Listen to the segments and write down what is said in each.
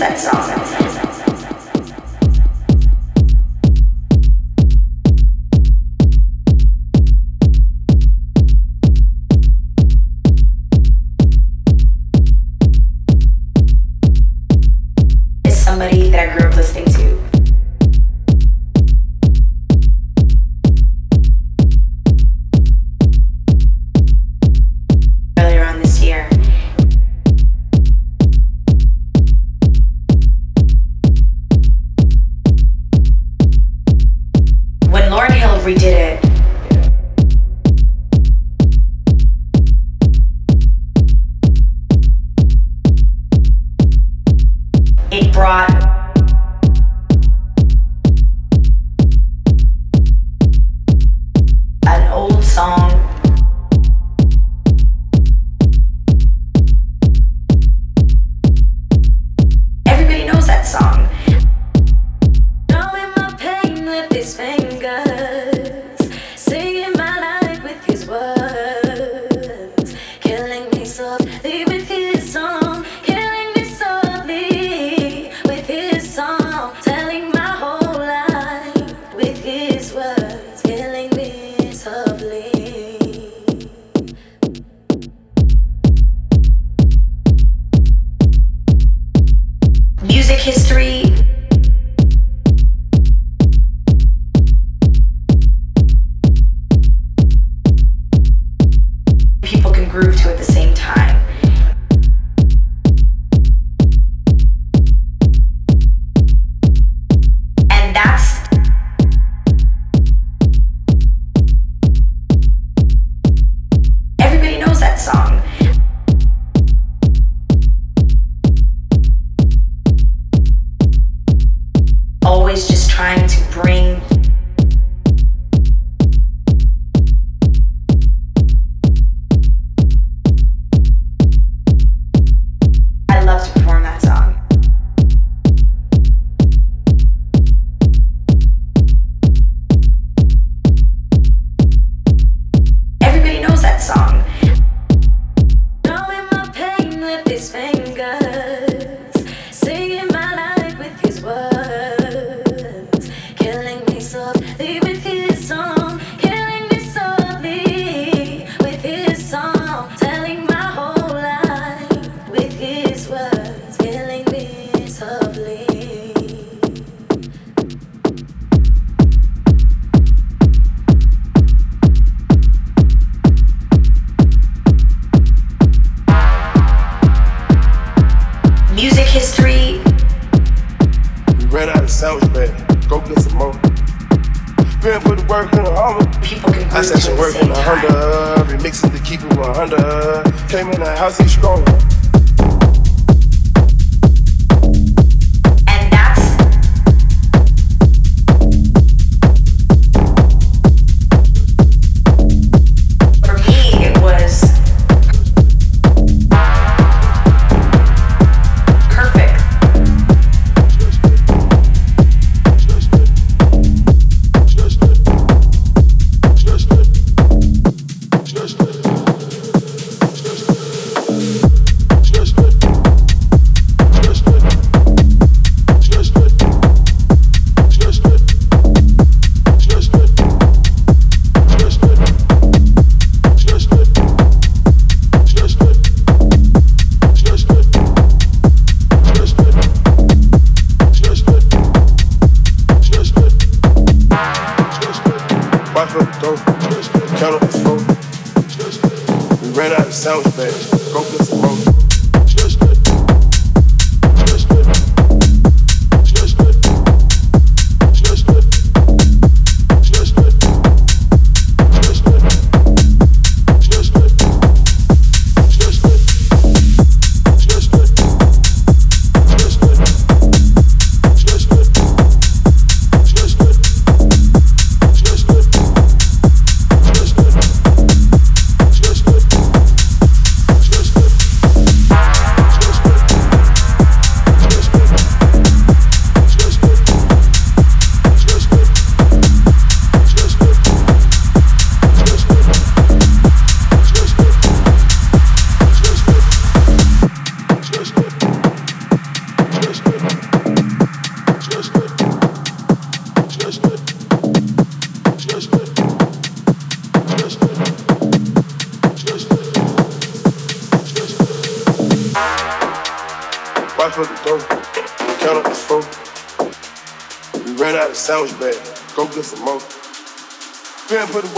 sunset song.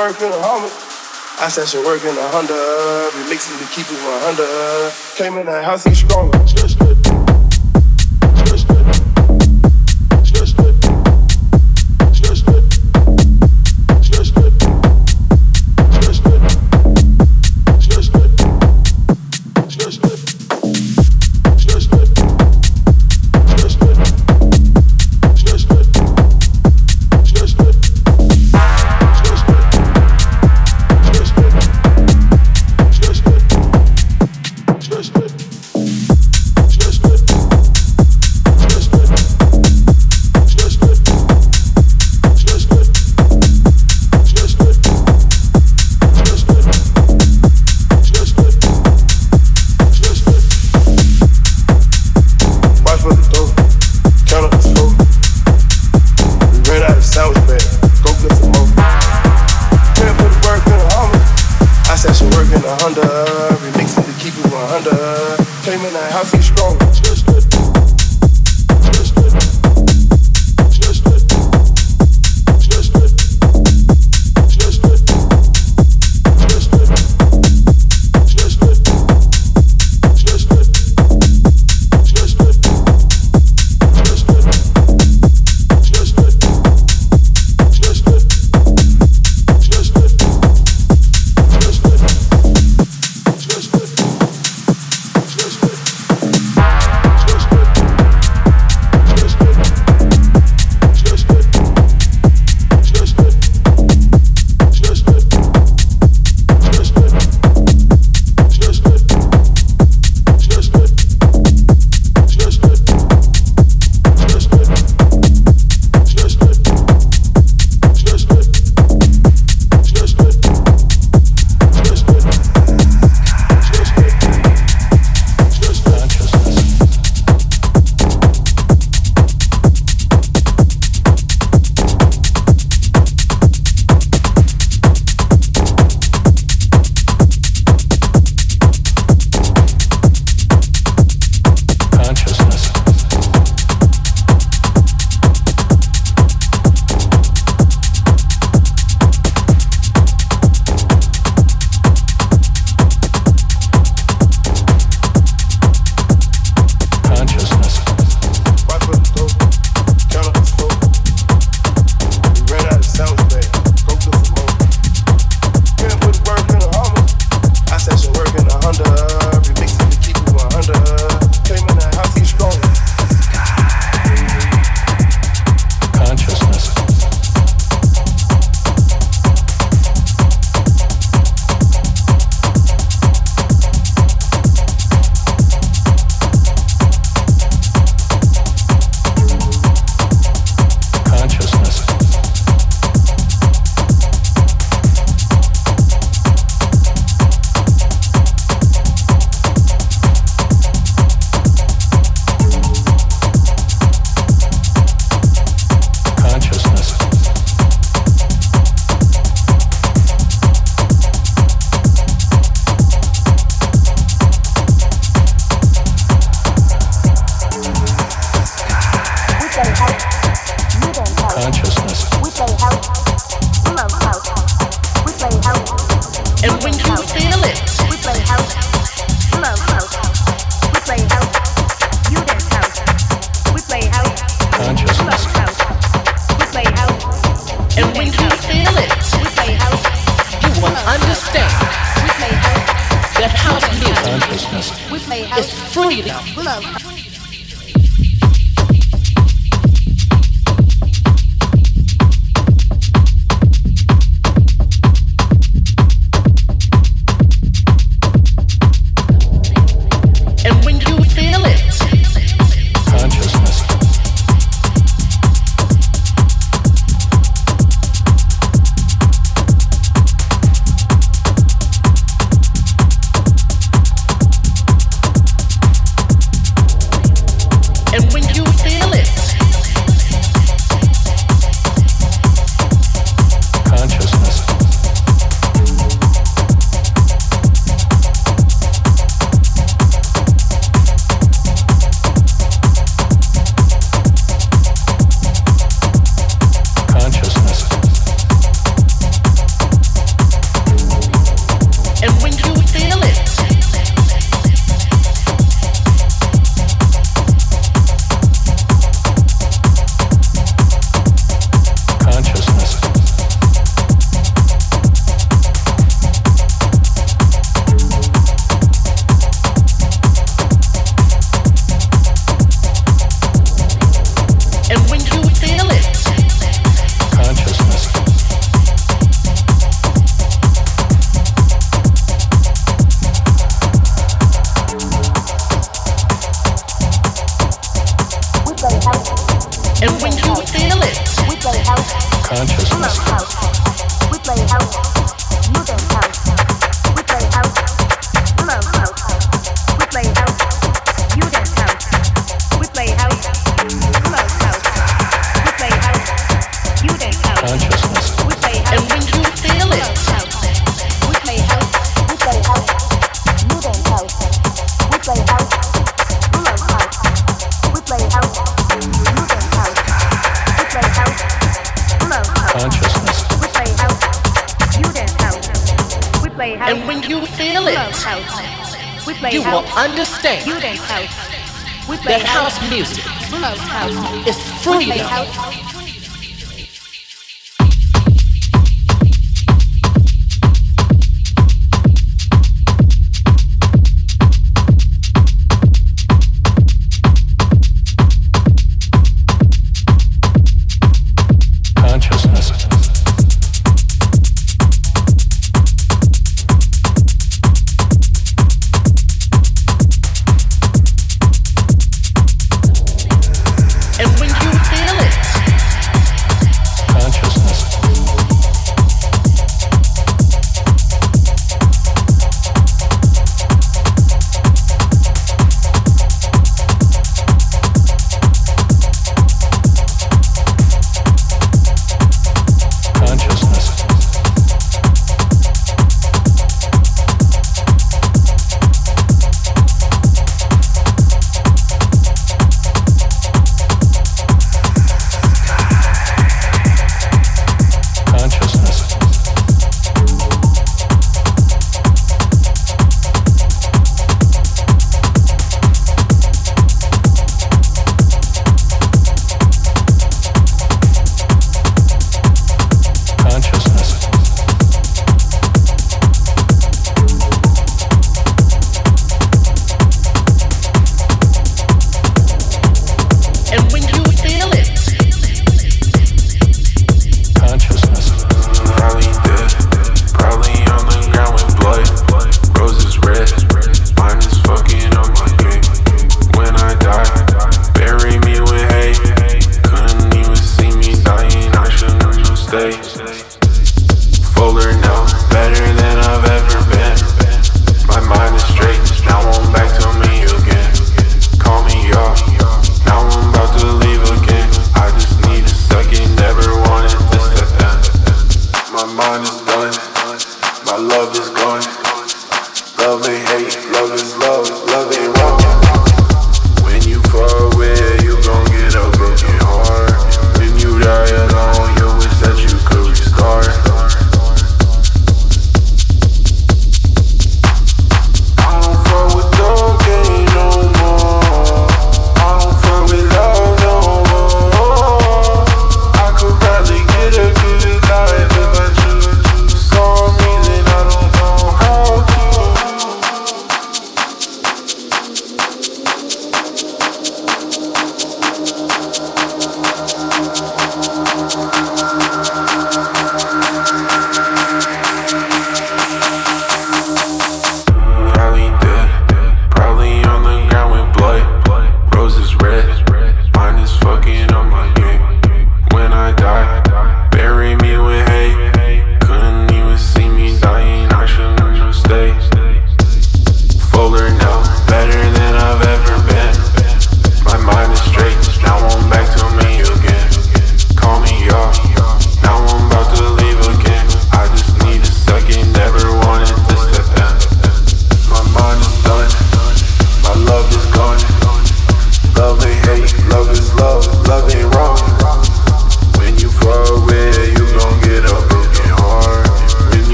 working a hundred. I said she working a hundred. We mixing to keep it 100. Came in the house, he stronger. Freedom.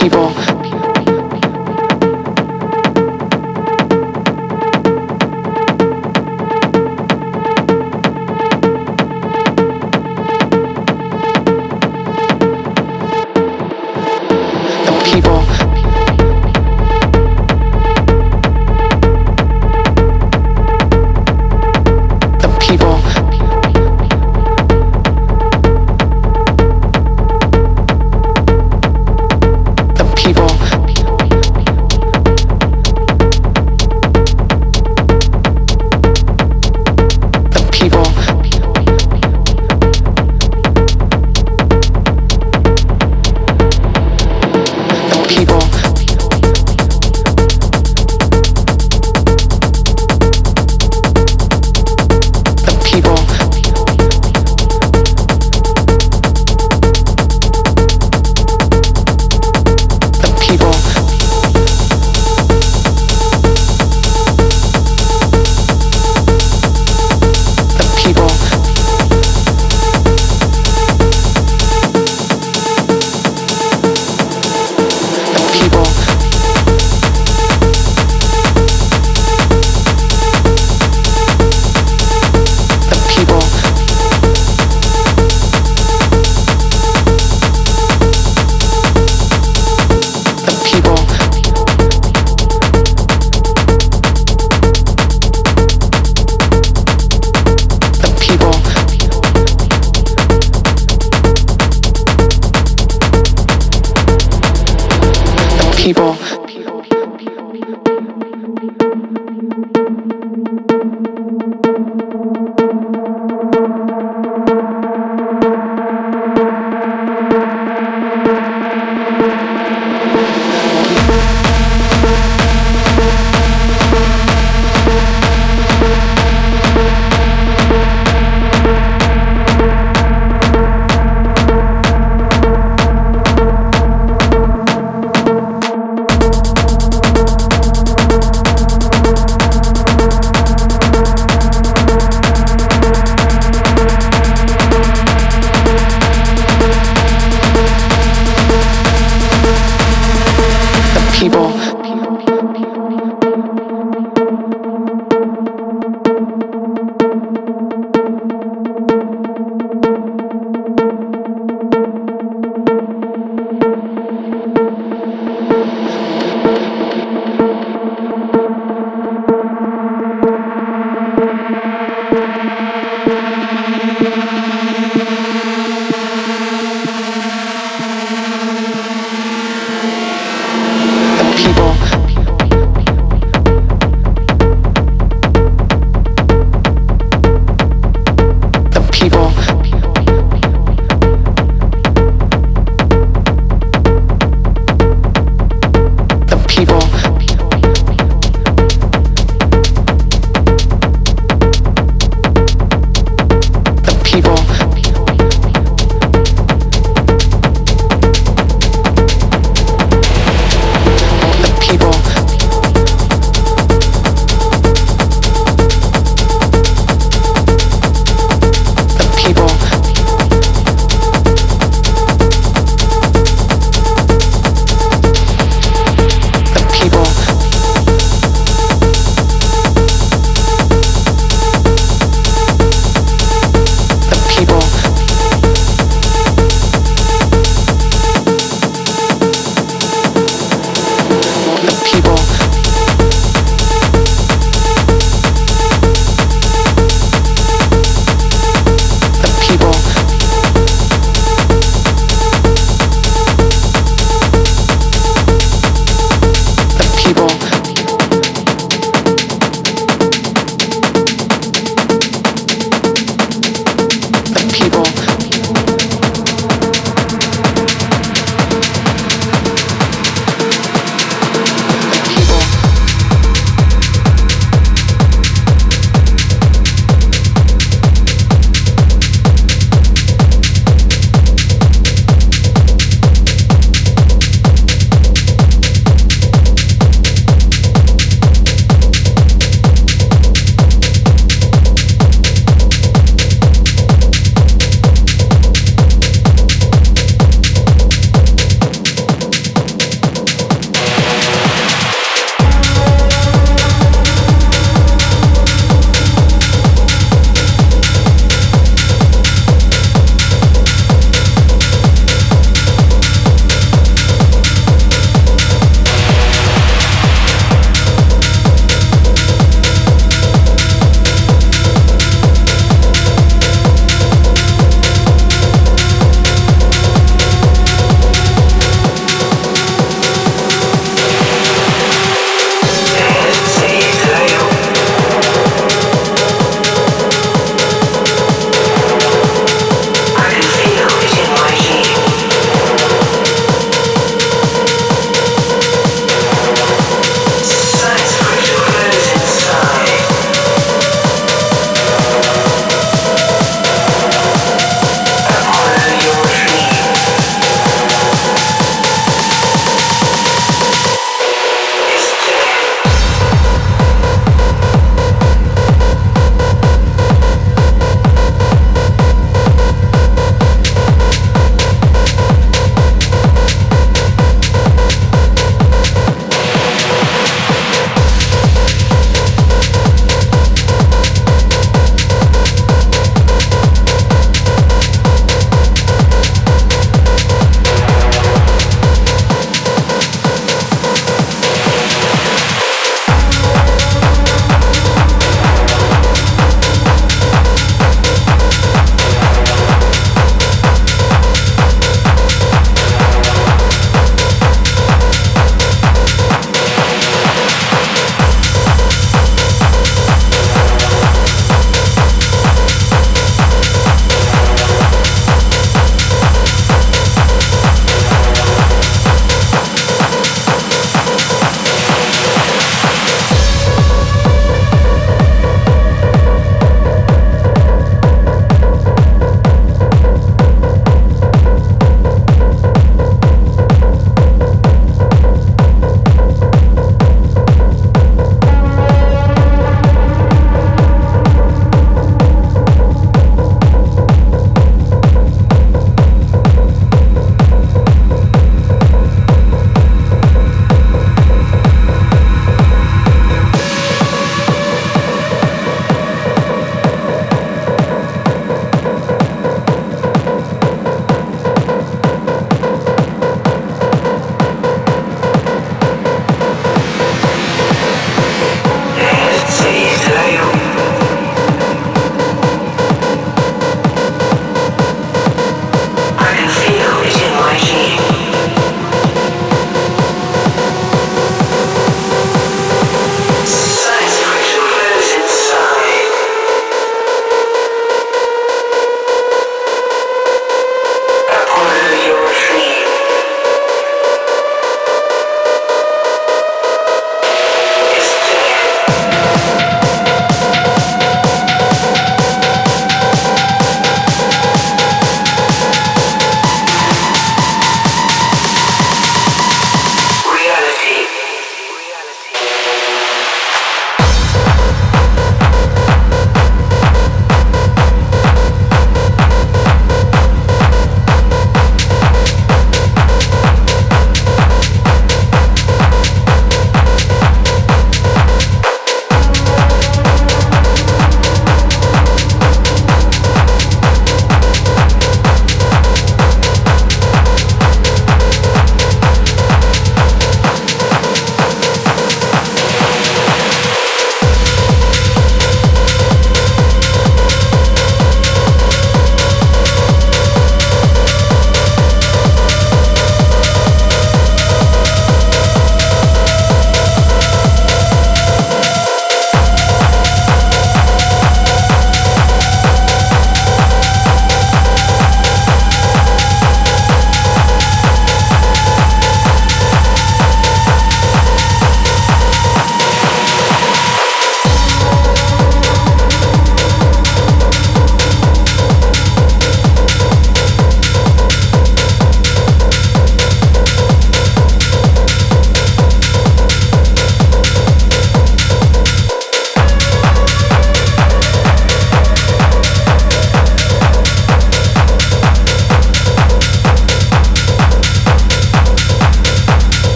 people.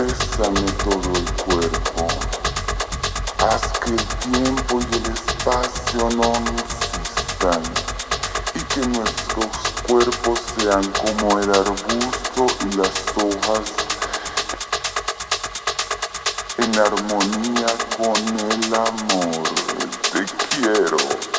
Bésame todo el cuerpo. Haz que el tiempo y el espacio no nos existan y que nuestros cuerpos sean como el arbusto y las hojas en armonía con el amor. Te quiero.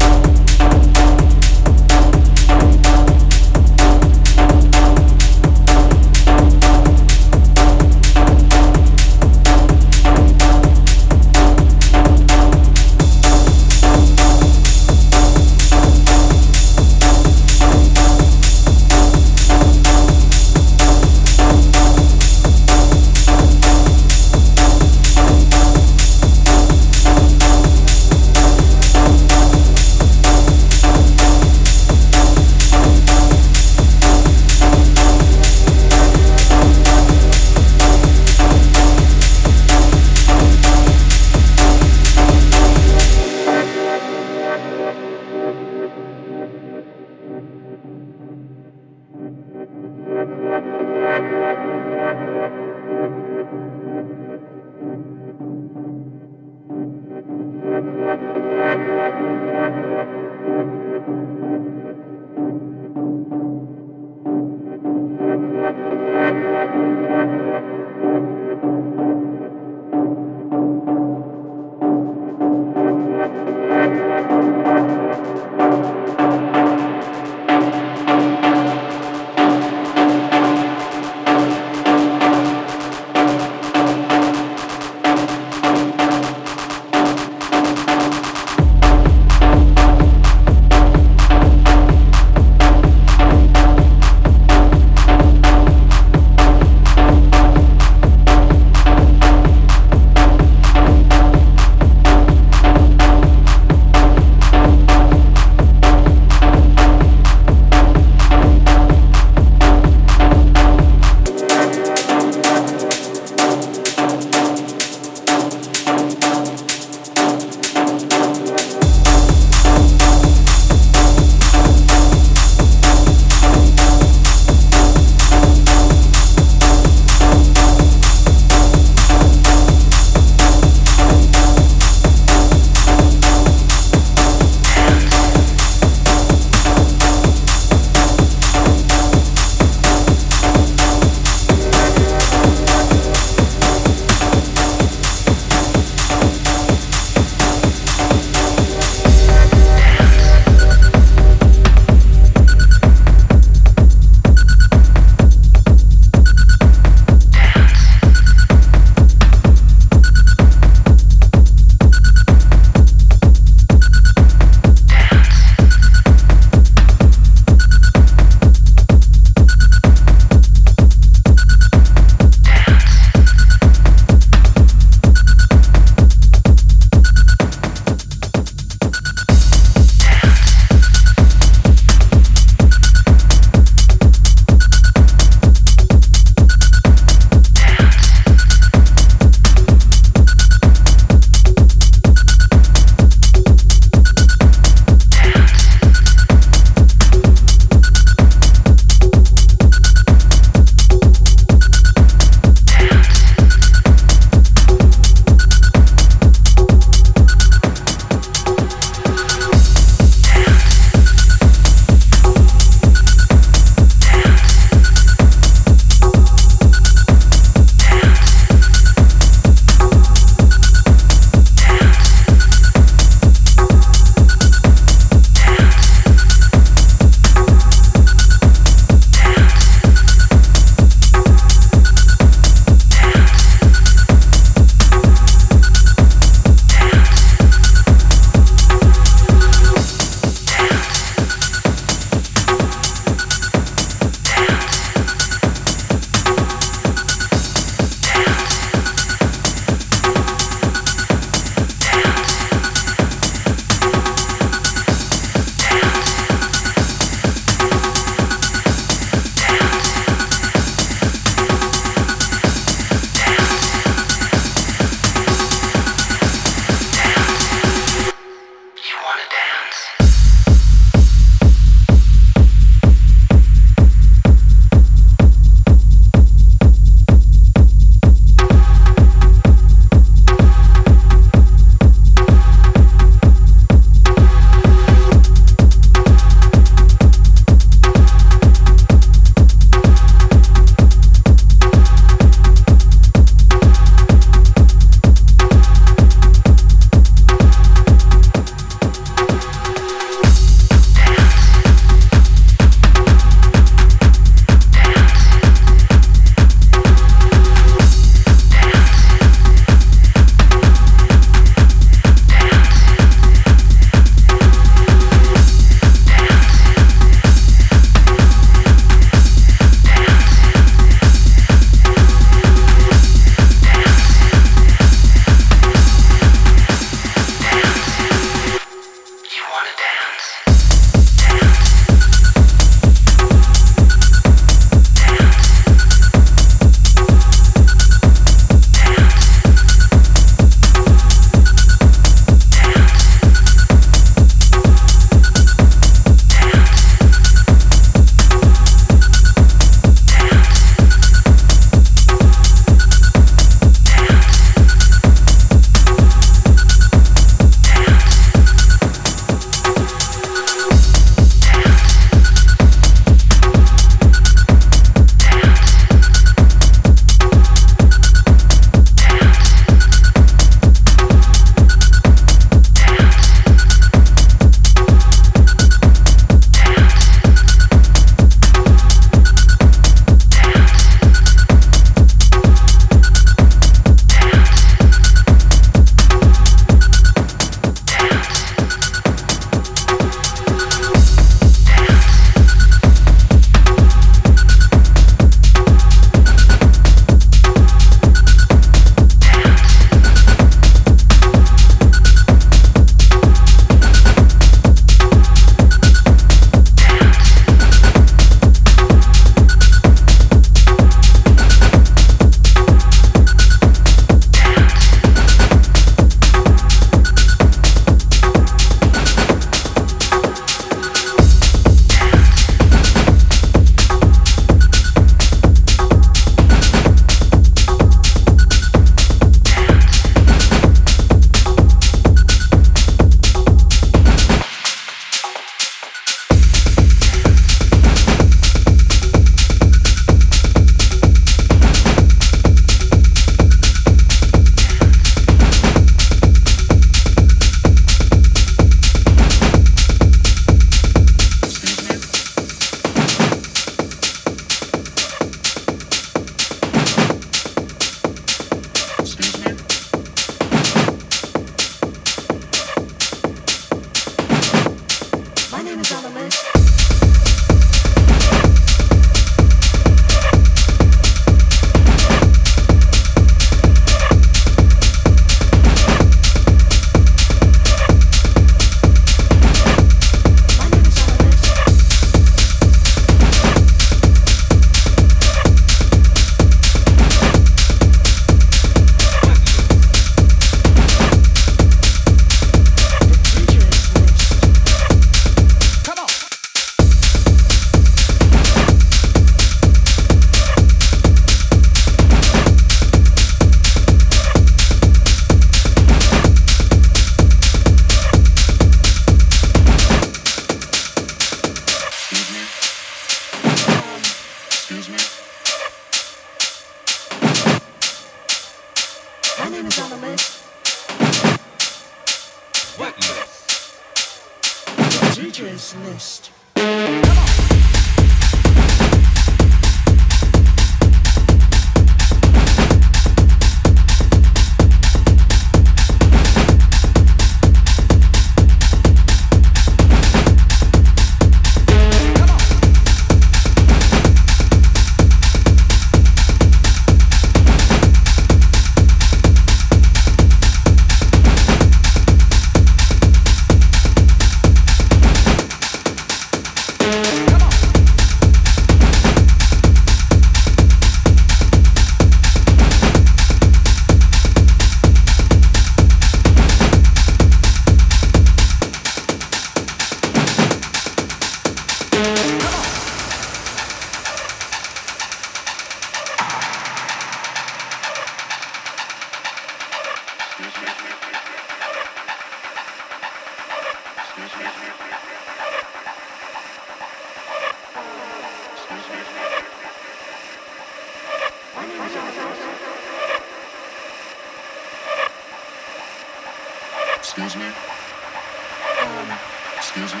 Excuse me. Um, excuse me.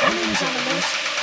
My name is on